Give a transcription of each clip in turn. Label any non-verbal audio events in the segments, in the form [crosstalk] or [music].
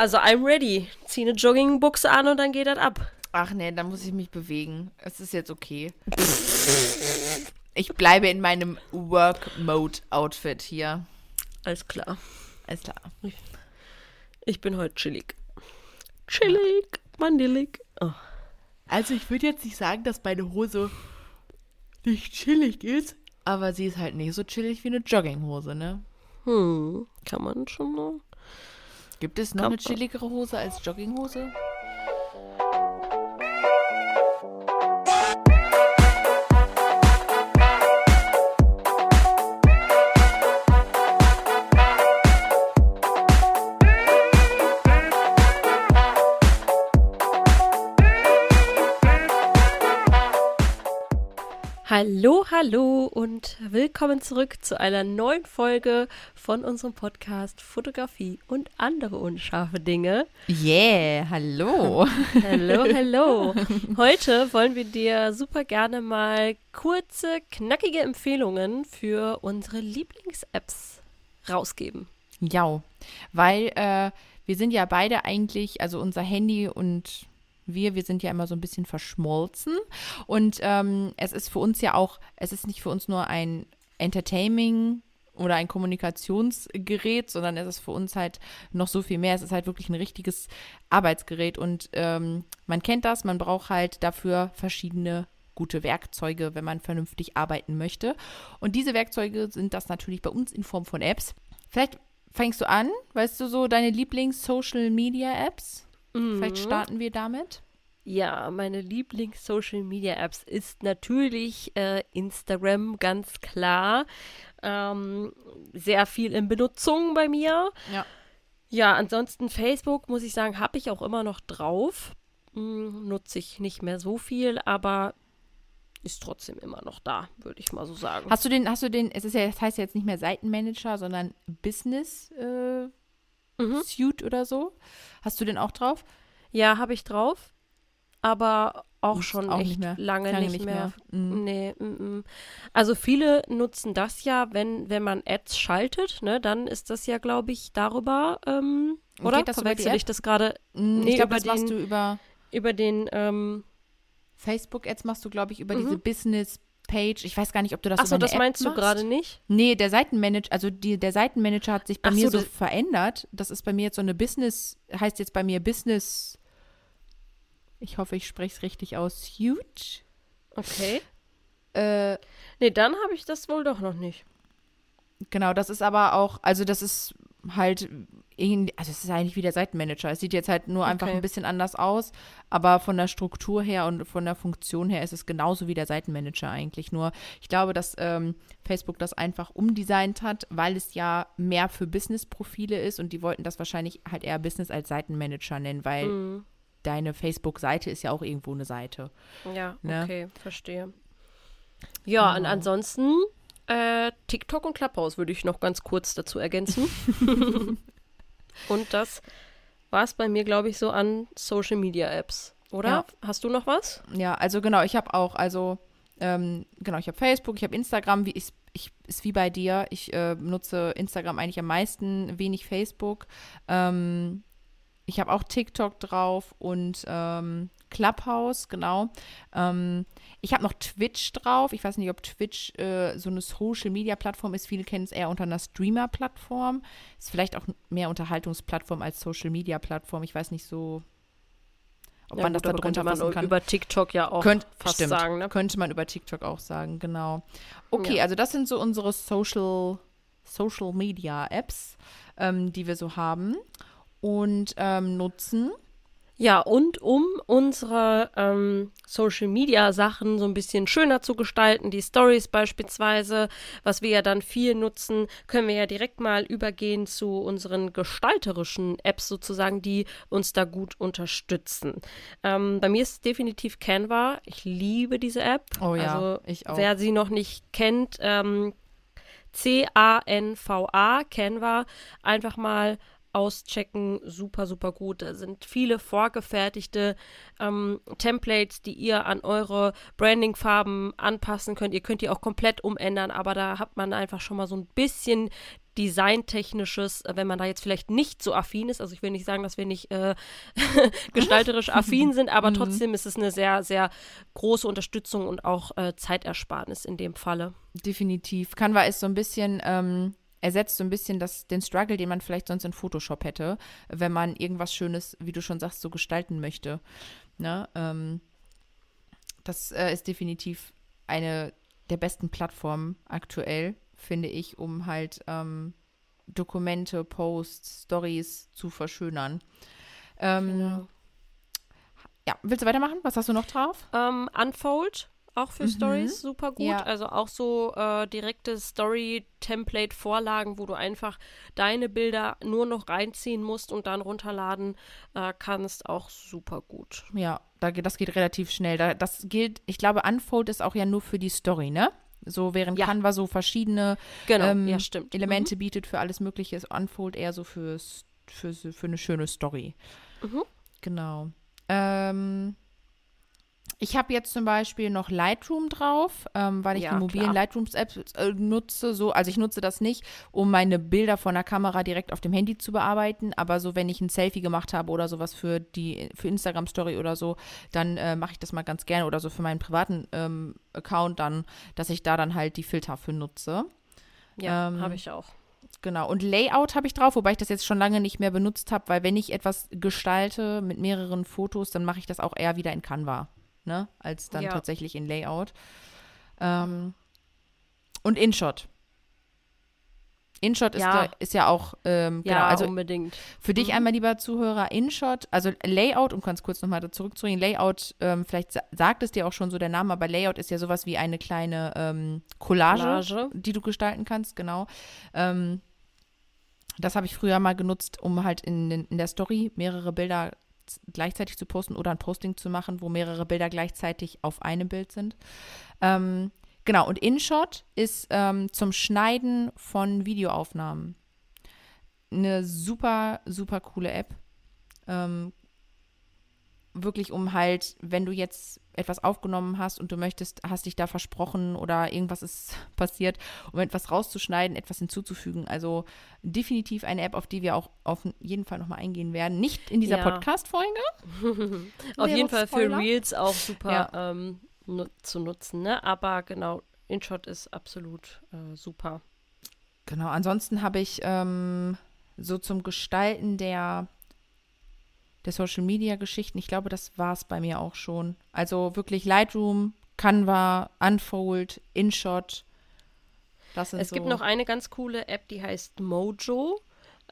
Also I'm ready. Zieh eine Joggingbuchse an und dann geht das ab. Ach nee, dann muss ich mich bewegen. Es ist jetzt okay. Ich bleibe in meinem Work-Mode-Outfit hier. Alles klar. Alles klar. Ich bin heute chillig. Chillig, mandillig. Oh. Also ich würde jetzt nicht sagen, dass meine Hose nicht chillig ist, aber sie ist halt nicht so chillig wie eine Jogginghose, ne? Hm, kann man schon noch. Gibt es noch Kann eine chilligere Hose als Jogginghose? Hallo, hallo und willkommen zurück zu einer neuen Folge von unserem Podcast Fotografie und andere unscharfe Dinge. Yeah, hallo. [laughs] Hallo, hallo. Heute wollen wir dir super gerne mal kurze, knackige Empfehlungen für unsere Lieblings-Apps rausgeben. Ja, weil äh, wir sind ja beide eigentlich, also unser Handy und wir, wir sind ja immer so ein bisschen verschmolzen. Und ähm, es ist für uns ja auch, es ist nicht für uns nur ein Entertaining oder ein Kommunikationsgerät, sondern es ist für uns halt noch so viel mehr. Es ist halt wirklich ein richtiges Arbeitsgerät und ähm, man kennt das, man braucht halt dafür verschiedene gute Werkzeuge, wenn man vernünftig arbeiten möchte. Und diese Werkzeuge sind das natürlich bei uns in Form von Apps. Vielleicht fängst du an, weißt du so, deine Lieblings-Social-Media-Apps? Vielleicht starten wir damit. Ja, meine Lieblings-Social-Media-Apps ist natürlich äh, Instagram, ganz klar. Ähm, sehr viel in Benutzung bei mir. Ja. Ja, ansonsten Facebook, muss ich sagen, habe ich auch immer noch drauf. Hm, nutze ich nicht mehr so viel, aber ist trotzdem immer noch da, würde ich mal so sagen. Hast du den, hast du den, es ist ja, das heißt ja jetzt nicht mehr Seitenmanager, sondern Business äh, Mhm. Suite oder so. Hast du den auch drauf? Ja, habe ich drauf, aber auch Nutzt schon auch echt nicht lange, Lange nicht, mehr. mehr. Mhm. Nee, mm, mm. Also viele nutzen das ja, wenn, wenn man Ads schaltet, ne, dann ist das ja, glaube ich, darüber, ähm, oder? geht das Verwechsel ich das gerade Mm, Nee, ich glaube, über das machst den- du über über den, ähm, Facebook. Jetzt machst du, glaube ich, über Mhm. diese Business-Page. Ich weiß gar nicht, ob du das achso, das App meinst du machst. gerade nicht? Nee, der Seitenmanager, also die, der Seitenmanager hat sich bei Ach mir so, so verändert. Das ist bei mir jetzt so eine Business, heißt jetzt bei mir Business. Ich hoffe, ich spreche es richtig aus. Huge. Okay. Äh, Nee, dann habe ich das wohl doch noch nicht. genau, das ist aber auch, also das ist halt, ähn- also es ist eigentlich wie der Seitenmanager. Es sieht jetzt halt nur einfach Okay. ein bisschen anders aus, aber von der Struktur her und von der Funktion her ist es genauso wie der Seitenmanager eigentlich. Nur ich glaube, dass ähm, Facebook das einfach umdesignt hat, weil es ja mehr für Business-Profile ist und die wollten das wahrscheinlich halt eher Business als Seitenmanager nennen, weil Mhm. deine Facebook-Seite ist ja auch irgendwo eine Seite. Ja, Ne? okay, verstehe. Ja, und Genau. ansonsten äh, TikTok und Clubhouse würde ich noch ganz kurz dazu ergänzen. [laughs] und das war es bei mir, glaube ich, so an Social Media Apps, oder? Ja. Hast du noch was? Ja, also genau, ich habe auch, also ähm, genau, ich habe Facebook, ich habe Instagram, wie ich, ich ist wie bei dir. Ich äh, nutze Instagram eigentlich am meisten, wenig Facebook. Ähm, ich habe auch TikTok drauf und ähm, Clubhouse, genau. Ähm, ich habe noch Twitch drauf. Ich weiß nicht, ob Twitch äh, so eine Social-Media-Plattform ist. Viele kennen es eher unter einer Streamer-Plattform. Ist vielleicht auch mehr Unterhaltungsplattform als Social-Media-Plattform. Ich weiß nicht so, ob Ja, man das gut, da aber drunter fassen kann. über TikTok ja auch Könnt, fast stimmt, sagen, ne? Könnte man über TikTok auch sagen, genau. Okay, Ja. also das sind so unsere Social, Social Media Apps, ähm, die wir so haben und ähm, nutzen. Ja, und um unsere ähm, Social Media Sachen so ein bisschen schöner zu gestalten, die Stories beispielsweise, was wir ja dann viel nutzen, können wir ja direkt mal übergehen zu unseren gestalterischen Apps sozusagen, die uns da gut unterstützen. Ähm, bei mir ist es definitiv Canva. Ich liebe diese App. Oh ja, also, ich auch. Wer sie noch nicht kennt, ähm, C-A-N-V-A, Canva, einfach mal auschecken. Super, super gut. Da sind viele vorgefertigte ähm, Templates, die ihr an eure Branding-Farben anpassen könnt. Ihr könnt die auch komplett umändern, aber da hat man einfach schon mal so ein bisschen Designtechnisches, äh, wenn man da jetzt vielleicht nicht so affin ist. Also ich will nicht sagen, dass wir nicht äh, [laughs] gestalterisch [laughs] affin sind, aber mhm. trotzdem ist es eine sehr, sehr große Unterstützung und auch äh, Zeitersparnis in dem Falle. Definitiv. Canva ist so ein bisschen ähm, ersetzt so ein bisschen das, den Struggle, den man vielleicht sonst in Photoshop hätte, wenn man irgendwas Schönes, wie du schon sagst, so gestalten möchte. Ne? Ähm, das äh, ist definitiv eine der besten Plattformen aktuell, finde ich, um halt ähm, Dokumente, Posts, Stories zu verschönern. Ähm, genau. Ja, willst du weitermachen? Was hast du noch drauf? Um, ähm, Unfold auch für mhm. Stories super gut. Ja. Also auch so äh, direkte Story-Template-Vorlagen, wo du einfach deine Bilder nur noch reinziehen musst und dann runterladen äh, kannst, auch super gut. Ja, da, das geht relativ schnell. Da, das gilt, ich glaube, Unfold ist auch ja nur für die Story, ne? So während ja. Canva so verschiedene genau. ähm, ja, Elemente mhm. bietet für alles Mögliche, ist Unfold eher so fürs, für, für eine schöne Story. Mhm. Genau. Ähm, ich habe jetzt zum Beispiel noch Lightroom drauf, ähm, weil ich ja, die mobilen Lightroom-Apps äh, nutze. So, also ich nutze das nicht, um meine Bilder von der Kamera direkt auf dem Handy zu bearbeiten. Aber so, wenn ich ein Selfie gemacht habe oder sowas für die für Instagram Story oder so, dann äh, mache ich das mal ganz gerne oder so für meinen privaten ähm, Account dann, dass ich da dann halt die Filter für nutze. Ja, ähm, habe ich auch. Genau. Und Layout habe ich drauf, wobei ich das jetzt schon lange nicht mehr benutzt habe, weil wenn ich etwas gestalte mit mehreren Fotos, dann mache ich das auch eher wieder in Canva ne, als dann ja. tatsächlich in Layout. Ähm, und InShot. InShot ist, ja. ist ja auch, ähm, genau, ja, also unbedingt. Für dich mhm. einmal, lieber Zuhörer, InShot, also Layout, um ganz kurz nochmal zurückzureden, Layout, ähm, vielleicht sagt es dir auch schon so der Name, aber Layout ist ja sowas wie eine kleine ähm, Collage, Collage, die du gestalten kannst, genau. Ähm, das habe ich früher mal genutzt, um halt in, in der Story mehrere Bilder gleichzeitig zu posten oder ein Posting zu machen, wo mehrere Bilder gleichzeitig auf einem Bild sind. Ähm, genau, und InShot ist ähm, zum Schneiden von Videoaufnahmen eine super, super coole App. Ähm, wirklich um halt, wenn du jetzt etwas aufgenommen hast und du möchtest, hast dich da versprochen oder irgendwas ist [laughs] passiert, um etwas rauszuschneiden, etwas hinzuzufügen. Also definitiv eine App, auf die wir auch auf jeden Fall nochmal eingehen werden. Nicht in dieser ja. Podcast-Folge. [laughs] auf jeden Fall Spoiler. für Reels auch super ja. ähm, nu zu nutzen, ne? Aber genau, InShot ist absolut äh, super. Genau, ansonsten habe ich ähm, so zum Gestalten der der Social Media Geschichten. Ich glaube, das war es bei mir auch schon. Also wirklich Lightroom, Canva, Unfold, InShot. Das sind es so. gibt noch eine ganz coole App, die heißt Mojo.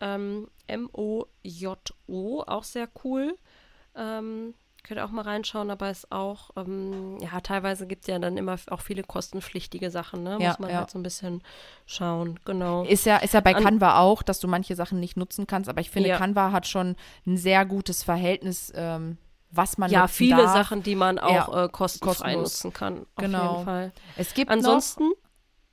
Ähm, M-O-J-O, auch sehr cool. Ähm, Könnt ihr auch mal reinschauen, aber es auch, ähm, ja, teilweise gibt es ja dann immer auch viele kostenpflichtige Sachen, ne? Ja, Muss man ja. halt so ein bisschen schauen, genau. Ist ja, ist ja bei An Canva auch, dass du manche Sachen nicht nutzen kannst, aber ich finde, ja. Canva hat schon ein sehr gutes Verhältnis, ähm, was man Ja, viele darf. Sachen, die man auch äh, kostenfrei nutzen kann. Auf genau. jeden Fall. Es gibt Ansonsten noch,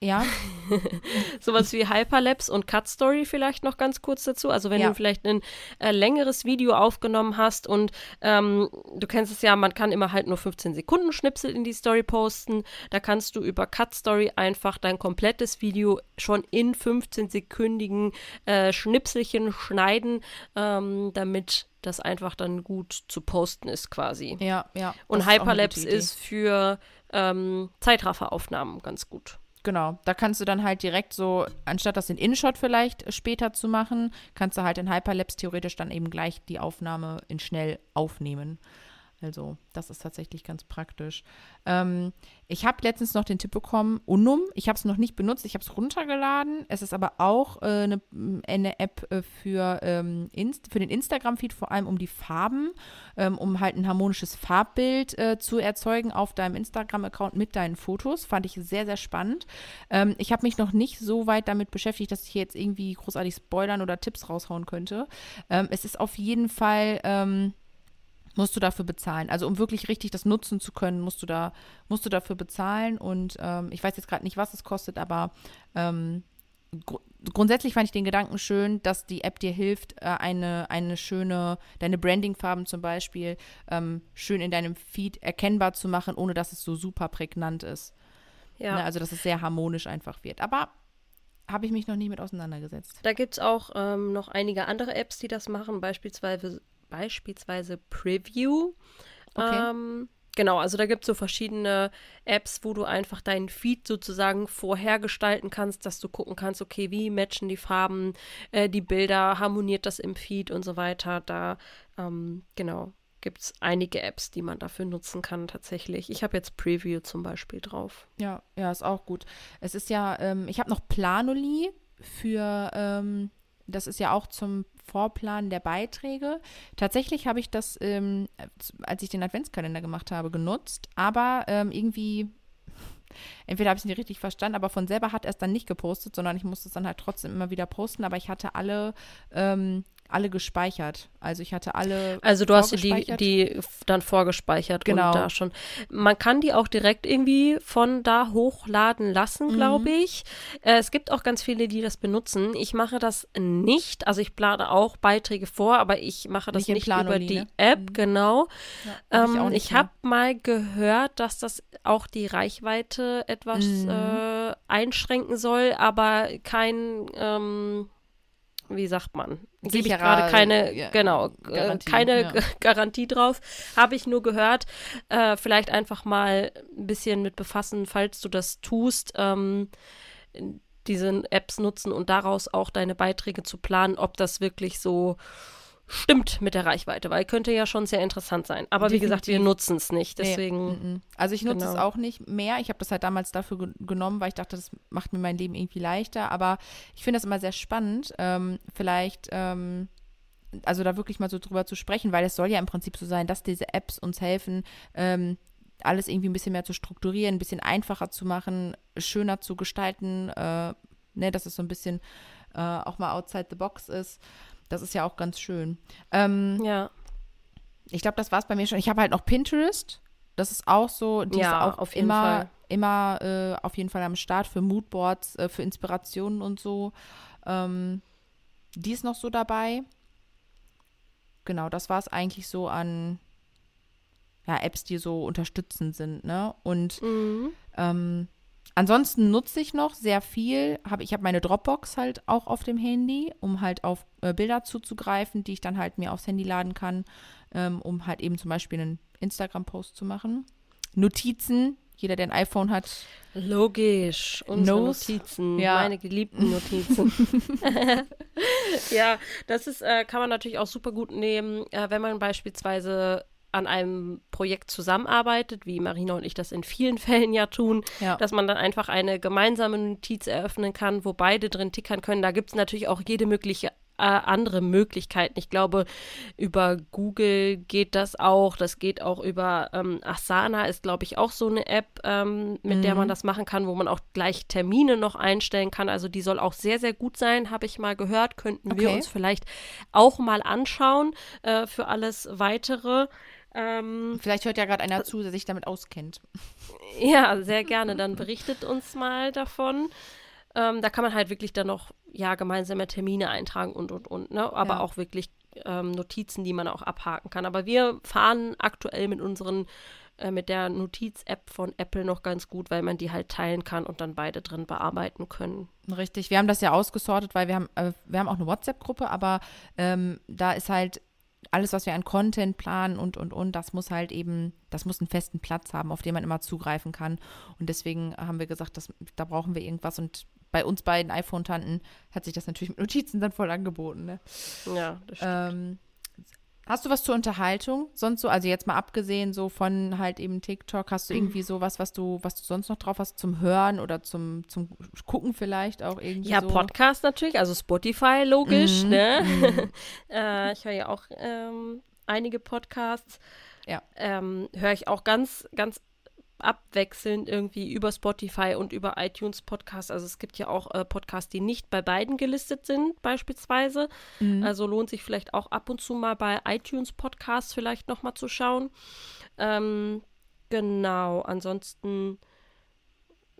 ja. [laughs] Sowas wie Hyperlapse und Cut Story vielleicht noch ganz kurz dazu. Also wenn ja. du vielleicht ein äh, längeres Video aufgenommen hast und ähm, du kennst es ja, man kann immer halt nur 15 Sekunden Schnipsel in die Story posten. Da kannst du über Cut Story einfach dein komplettes Video schon in 15-sekündigen äh, Schnipselchen schneiden, ähm, damit das einfach dann gut zu posten ist quasi. Ja, ja. Und Hyperlapse ist, ist für ähm, Zeitrafferaufnahmen ganz gut. Genau, da kannst du dann halt direkt so, anstatt das in InShot vielleicht später zu machen, kannst du halt in Hyperlapse theoretisch dann eben gleich die Aufnahme in schnell aufnehmen. Also, das ist tatsächlich ganz praktisch. Ähm, ich habe letztens noch den Tipp bekommen, Unum. Ich habe es noch nicht benutzt, ich habe es runtergeladen. Es ist aber auch äh, eine, eine, App äh, für, ähm, für den Instagram-Feed, vor allem um die Farben, ähm, um halt ein harmonisches Farbbild äh, zu erzeugen auf deinem Instagram-Account mit deinen Fotos. Fand ich sehr, sehr spannend. Ähm, ich habe mich noch nicht so weit damit beschäftigt, dass ich hier jetzt irgendwie großartig spoilern oder Tipps raushauen könnte. Ähm, es ist auf jeden Fall ähm, musst du dafür bezahlen. Also um wirklich richtig das nutzen zu können, musst du da, musst du dafür bezahlen. Und ähm, ich weiß jetzt gerade nicht, was es kostet, aber ähm, grundsätzlich fand ich den Gedanken schön, dass die App dir hilft, äh, eine, eine schöne, deine Brandingfarben zum Beispiel, ähm, schön in deinem Feed erkennbar zu machen, ohne dass es so super prägnant ist. Ja. Ne, also, dass es sehr harmonisch einfach wird. Aber habe ich mich noch nie mit auseinandergesetzt. Da gibt es auch ähm, noch einige andere Apps, die das machen, beispielsweise, beispielsweise Preview. Okay. Ähm, Genau, also da gibt es so verschiedene Apps, wo du einfach deinen Feed sozusagen vorhergestalten kannst, dass du gucken kannst, okay, wie matchen die Farben, äh, die Bilder, harmoniert das im Feed und so weiter. Da, ähm, genau, gibt es einige Apps, die man dafür nutzen kann tatsächlich. Ich habe jetzt Preview zum Beispiel drauf. Ja, ja, ist auch gut. Es ist ja, ähm, ich habe noch Planoli für, ähm, das ist ja auch zum Vorplan der Beiträge. Tatsächlich habe ich das, ähm, als ich den Adventskalender gemacht habe, genutzt, aber ähm, irgendwie, [laughs] entweder habe ich es nicht richtig verstanden, aber von selber hat er es dann nicht gepostet, sondern ich musste es dann halt trotzdem immer wieder posten, aber ich hatte alle ähm, alle gespeichert. Also ich hatte alle. Also du hast die, die dann vorgespeichert genau. und da schon. Man kann die auch direkt irgendwie von da hochladen lassen, glaube mhm. ich. Äh, es gibt auch ganz viele, die das benutzen. Ich mache das nicht. Also ich plane auch Beiträge vor, aber ich mache das nicht, nicht über die ne? App, mhm. genau. Ja, ähm, ich, ich habe mal gehört, dass das auch die Reichweite etwas mhm. äh, einschränken soll, aber kein ähm, wie sagt man, gebe ich gerade keine, ja, genau, äh, Garantie, keine ja. Garantie drauf. Habe ich nur gehört. Äh, vielleicht einfach mal ein bisschen mit befassen, falls du das tust. Ähm, diese Apps nutzen und daraus auch deine Beiträge zu planen, ob das wirklich so stimmt mit der Reichweite, weil könnte ja schon sehr interessant sein. Aber Definitiv. wie gesagt, wir nutzen es nicht, deswegen. Nee. Also ich nutze genau. es auch nicht mehr. Ich habe das halt damals dafür ge genommen, weil ich dachte, das macht mir mein Leben irgendwie leichter. Aber ich finde das immer sehr spannend. Ähm, vielleicht, ähm, also da wirklich mal so drüber zu sprechen, weil es soll ja im Prinzip so sein, dass diese Apps uns helfen, ähm, alles irgendwie ein bisschen mehr zu strukturieren, ein bisschen einfacher zu machen, schöner zu gestalten, äh, ne, dass es so ein bisschen äh, auch mal outside the box ist. Das ist ja auch ganz schön. Ähm, ja. Ich glaube, das war es bei mir schon. Ich habe halt noch Pinterest. Das ist auch so, die ja, ist auch auf immer, Fall. immer äh, auf jeden Fall am Start für Moodboards, äh, für Inspirationen und so. Ähm, die ist noch so dabei. Genau, das war es eigentlich so an ja, Apps, die so unterstützend sind, ne? Und mhm. ähm, Ansonsten nutze ich noch sehr viel. Hab, ich habe meine Dropbox halt auch auf dem Handy, um halt auf äh, Bilder zuzugreifen, die ich dann halt mir aufs Handy laden kann, ähm, um halt eben zum Beispiel einen Instagram-Post zu machen. Notizen. Jeder, der ein iPhone hat. Logisch. Unsere knows. Notizen. Ja. Meine geliebten [laughs] Notizen. [laughs] ja, das ist, äh, kann man natürlich auch super gut nehmen, äh, wenn man beispielsweise an einem Projekt zusammenarbeitet, wie Marina und ich das in vielen [laughs] Fällen ja tun, ja. dass man dann einfach eine gemeinsame Notiz eröffnen kann, wo beide drin tickern können. Da gibt es natürlich auch jede mögliche äh, andere Möglichkeiten. Ich glaube, über Google geht das auch. Das geht auch über ähm, Asana, ist, glaube ich, auch so eine App, ähm, mit mhm. der man mhm. das machen kann, wo man auch gleich Termine noch einstellen kann. Also die soll auch sehr, sehr gut sein, habe ich mal gehört. Könnten okay. wir uns vielleicht auch mal anschauen äh, für alles Weitere. Ähm, Vielleicht hört ja gerade einer zu, der sich damit auskennt. [laughs] Ja, sehr gerne. Dann berichtet uns mal davon. Ähm, da kann man halt wirklich dann noch ja gemeinsame Termine eintragen und und und, ne? Aber ja. auch wirklich ähm, Notizen, die man auch abhaken kann. Aber wir fahren aktuell mit unseren äh, mit der Notiz-App von Apple noch ganz gut, weil man die halt teilen kann und dann beide drin bearbeiten können. Richtig, wir haben das ja ausgesortet, weil wir haben, äh, wir haben auch eine WhatsApp-Gruppe, aber ähm, da ist halt alles, was wir an Content planen und, und, und, das muss halt eben, das muss einen festen Platz haben, auf den man immer zugreifen kann. Und deswegen haben wir gesagt, dass, da brauchen wir irgendwas. Und bei uns beiden iPhone-Tanten hat sich das natürlich mit Notizen dann voll angeboten. Ne? Ja, das stimmt. Ähm, Hast du was zur Unterhaltung? Sonst so, also jetzt mal abgesehen so von halt eben TikTok, hast du irgendwie sowas, was du, was du sonst noch drauf hast zum Hören oder zum, zum Gucken vielleicht auch irgendwie? Ja, so? Podcast natürlich, also Spotify logisch, mhm. ne? Mhm. [laughs] äh, ich höre ja auch ähm, einige Podcasts. Ja. Ähm, höre ich auch ganz, ganz abwechselnd irgendwie über Spotify und über iTunes Podcasts. Also es gibt ja auch äh, Podcasts, die nicht bei beiden gelistet sind, beispielsweise. Mhm. Also lohnt sich vielleicht auch ab und zu mal bei iTunes Podcasts vielleicht nochmal zu schauen. Ähm, genau, ansonsten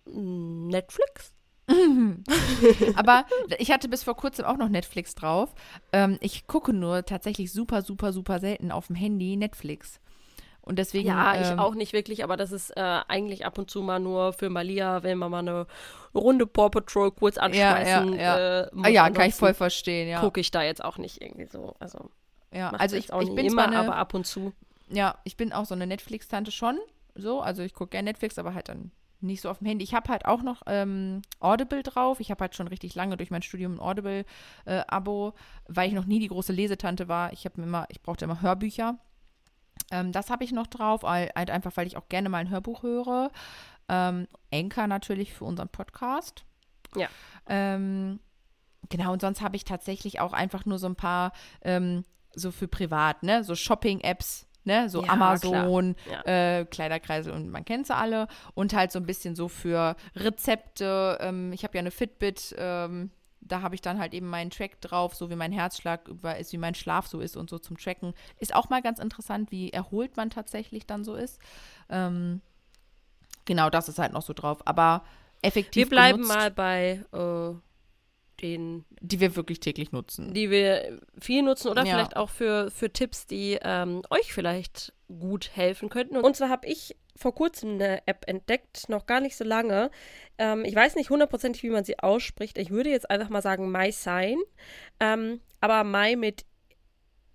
hm, Netflix [laughs] Aber ich hatte bis vor kurzem auch noch Netflix drauf. Ähm, ich gucke nur tatsächlich super, super, super selten auf dem Handy Netflix. Und deswegen. Ja, ähm, ich auch nicht wirklich, aber das ist äh, eigentlich ab und zu mal nur für Malia, wenn wir mal eine Runde Paw Patrol kurz anschmeißen. Ja, ja, ja. Äh, ah, ja kann ich voll verstehen, ja. Gucke ich da jetzt auch nicht irgendwie so. Also, ja, also ich, auch ich bin immer, eine, aber ab und zu. Ja, ich bin auch so eine Netflix-Tante schon. So, also ich gucke gerne Netflix, aber halt dann nicht so auf dem Handy. Ich habe halt auch noch ähm, Audible drauf. Ich habe halt schon richtig lange durch mein Studium ein Audible-Abo, äh, weil ich noch nie die große Lesetante war. Ich habe immer, ich brauchte immer Hörbücher. Ähm, das habe ich noch drauf, halt einfach, weil ich auch gerne mal ein Hörbuch höre. Ähm, Anchor natürlich für unseren Podcast. Ja. Ähm, genau, und sonst habe ich tatsächlich auch einfach nur so ein paar, ähm, so für privat, ne, so Shopping-Apps, ne, so Ja, Amazon, klar. äh, Kleiderkreise und man kennt sie alle. Und halt so ein bisschen so für Rezepte. Ähm, ich habe ja eine Fitbit, ähm, da habe ich dann halt eben meinen Track drauf, so wie mein Herzschlag über ist, wie mein Schlaf so ist und so zum Tracken. Ist auch mal ganz interessant, wie erholt man tatsächlich dann so ist. Ähm, genau, das ist halt noch so drauf. Aber effektiv Wir bleiben genutzt, mal bei äh, den, die wir wirklich täglich nutzen. die wir viel nutzen oder Ja. vielleicht auch für, für Tipps, die ähm, euch vielleicht gut helfen könnten. Und zwar habe ich vor kurzem eine App entdeckt, noch gar nicht so lange. Ähm, ich weiß nicht hundertprozentig, wie man sie ausspricht. Ich würde jetzt einfach mal sagen MySign, ähm, aber My mit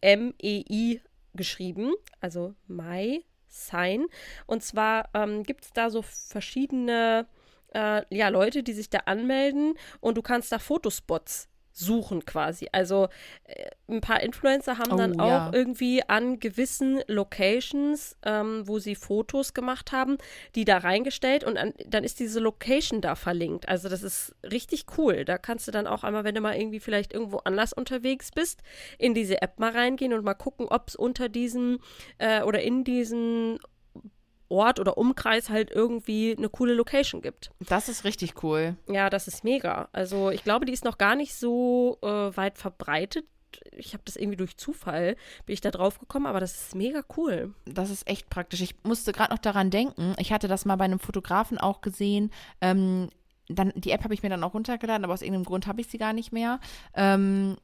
M-E-I geschrieben, also MySign. Und zwar ähm, gibt es da so verschiedene äh, ja, Leute, die sich da anmelden und du kannst da Fotospots suchen quasi. Also äh, ein paar Influencer haben dann Oh, auch ja. irgendwie an gewissen Locations, ähm, wo sie Fotos gemacht haben, die da reingestellt und an, dann ist diese Location da verlinkt. Also das ist richtig cool. Da kannst du dann auch einmal, wenn du mal irgendwie vielleicht irgendwo anders unterwegs bist, in diese App mal reingehen und mal gucken, ob es unter diesem äh, oder in diesem Ort oder Umkreis halt irgendwie eine coole Location gibt. Das ist richtig cool. Ja, das ist mega. Also ich glaube, die ist noch gar nicht so äh, weit verbreitet. Ich habe das irgendwie durch Zufall, bin ich da drauf gekommen, aber das ist mega cool. Das ist echt praktisch. Ich musste gerade noch daran denken. Ich hatte das mal bei einem Fotografen auch gesehen. Ähm, dann, die App habe ich mir dann auch runtergeladen, aber aus irgendeinem Grund habe ich sie gar nicht mehr. Ähm,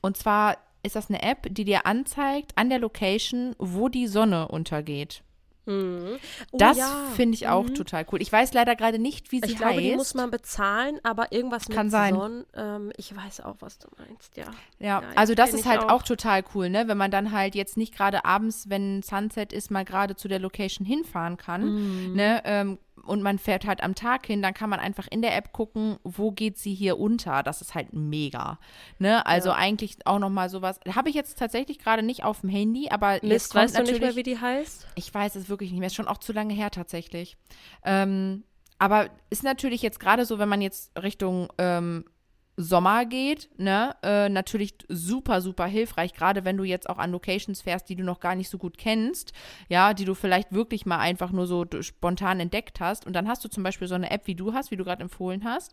und zwar ist das eine App, die dir anzeigt an der Location, wo die Sonne untergeht. Mhm. Oh, Das ja. finde ich auch Mhm. total cool. Ich weiß leider gerade nicht, wie sie Ich glaube, heißt. die muss man bezahlen, aber irgendwas Kann mit sein. Sonne. Ähm, ich weiß auch, was du meinst, ja. Ja, Ja, also das ist halt auch. auch. total cool, ne? Wenn man dann halt jetzt nicht gerade abends, wenn Sunset ist, mal gerade zu der Location hinfahren kann, Mhm. ne? Ähm, und man fährt halt am Tag hin, dann kann man einfach in der App gucken, wo geht sie hier unter. Das ist halt mega, ne? Also Ja. eigentlich auch noch mal sowas. Habe ich jetzt tatsächlich gerade nicht auf dem Handy, aber jetzt Mist, kommt weißt du nicht mehr, wie die heißt? ich weiß es wirklich nicht mehr. Ist schon auch zu lange her tatsächlich. Ähm, aber ist natürlich jetzt gerade so, wenn man jetzt Richtung ähm, Sommer geht, ne, äh, natürlich super, super hilfreich, gerade wenn du jetzt auch an Locations fährst, die du noch gar nicht so gut kennst, ja, die du vielleicht wirklich mal einfach nur so spontan entdeckt hast. Und dann hast du zum Beispiel so eine App, wie du hast, wie du gerade empfohlen hast.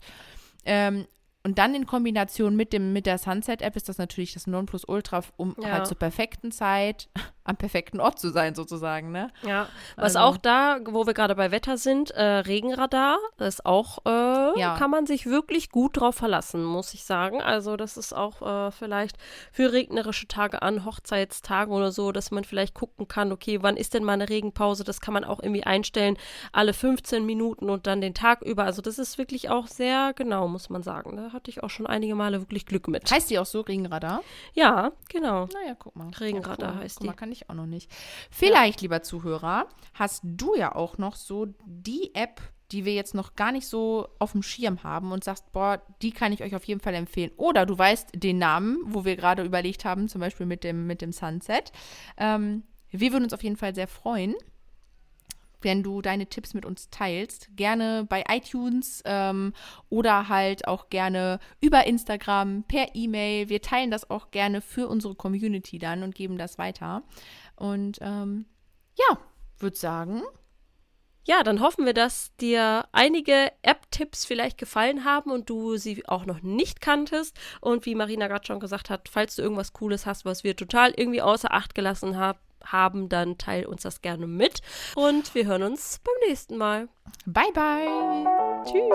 Ähm, und dann in Kombination mit, dem, mit der Sunset-App ist das natürlich das Nonplusultra, um Ja. halt zur perfekten Zeit [laughs] am perfekten Ort zu sein, sozusagen, ne? Ja, was Also- auch da, wo wir gerade bei Wetter sind, äh, Regenradar, das ist auch, äh, Ja. kann man sich wirklich gut drauf verlassen, muss ich sagen. Also das ist auch äh, vielleicht für regnerische Tage an, Hochzeitstage oder so, dass man vielleicht gucken kann, okay, wann ist denn mal eine Regenpause? Das kann man auch irgendwie einstellen, alle 15 Minuten und dann den Tag über. Also das ist wirklich auch sehr genau, muss man sagen. Da hatte ich auch schon einige Male wirklich Glück mit. Heißt die auch so, Regenradar? Ja, genau. Naja, guck mal. Regenradar ja, cool. heißt Guck mal, die. kann ich auch noch nicht. Vielleicht, lieber Zuhörer, hast du ja auch noch so die App, die wir jetzt noch gar nicht so auf dem Schirm haben und sagst, boah, die kann ich euch auf jeden Fall empfehlen. Oder du weißt den Namen, wo wir gerade überlegt haben, zum Beispiel mit dem, mit dem Sunset. Ähm, wir würden uns auf jeden Fall sehr freuen, wenn du deine Tipps mit uns teilst. Gerne bei iTunes ähm, oder halt auch gerne über Instagram, per E-Mail. Wir teilen das auch gerne für unsere Community dann und geben das weiter. Und ähm, ja, würde sagen, Ja, dann hoffen wir, dass dir einige App-Tipps vielleicht gefallen haben und du sie auch noch nicht kanntest. Und wie Marina gerade schon gesagt hat, falls du irgendwas Cooles hast, was wir total irgendwie außer Acht gelassen hab, haben, dann teil uns das gerne mit. Und wir hören uns beim nächsten Mal. bye bye. Tschüss.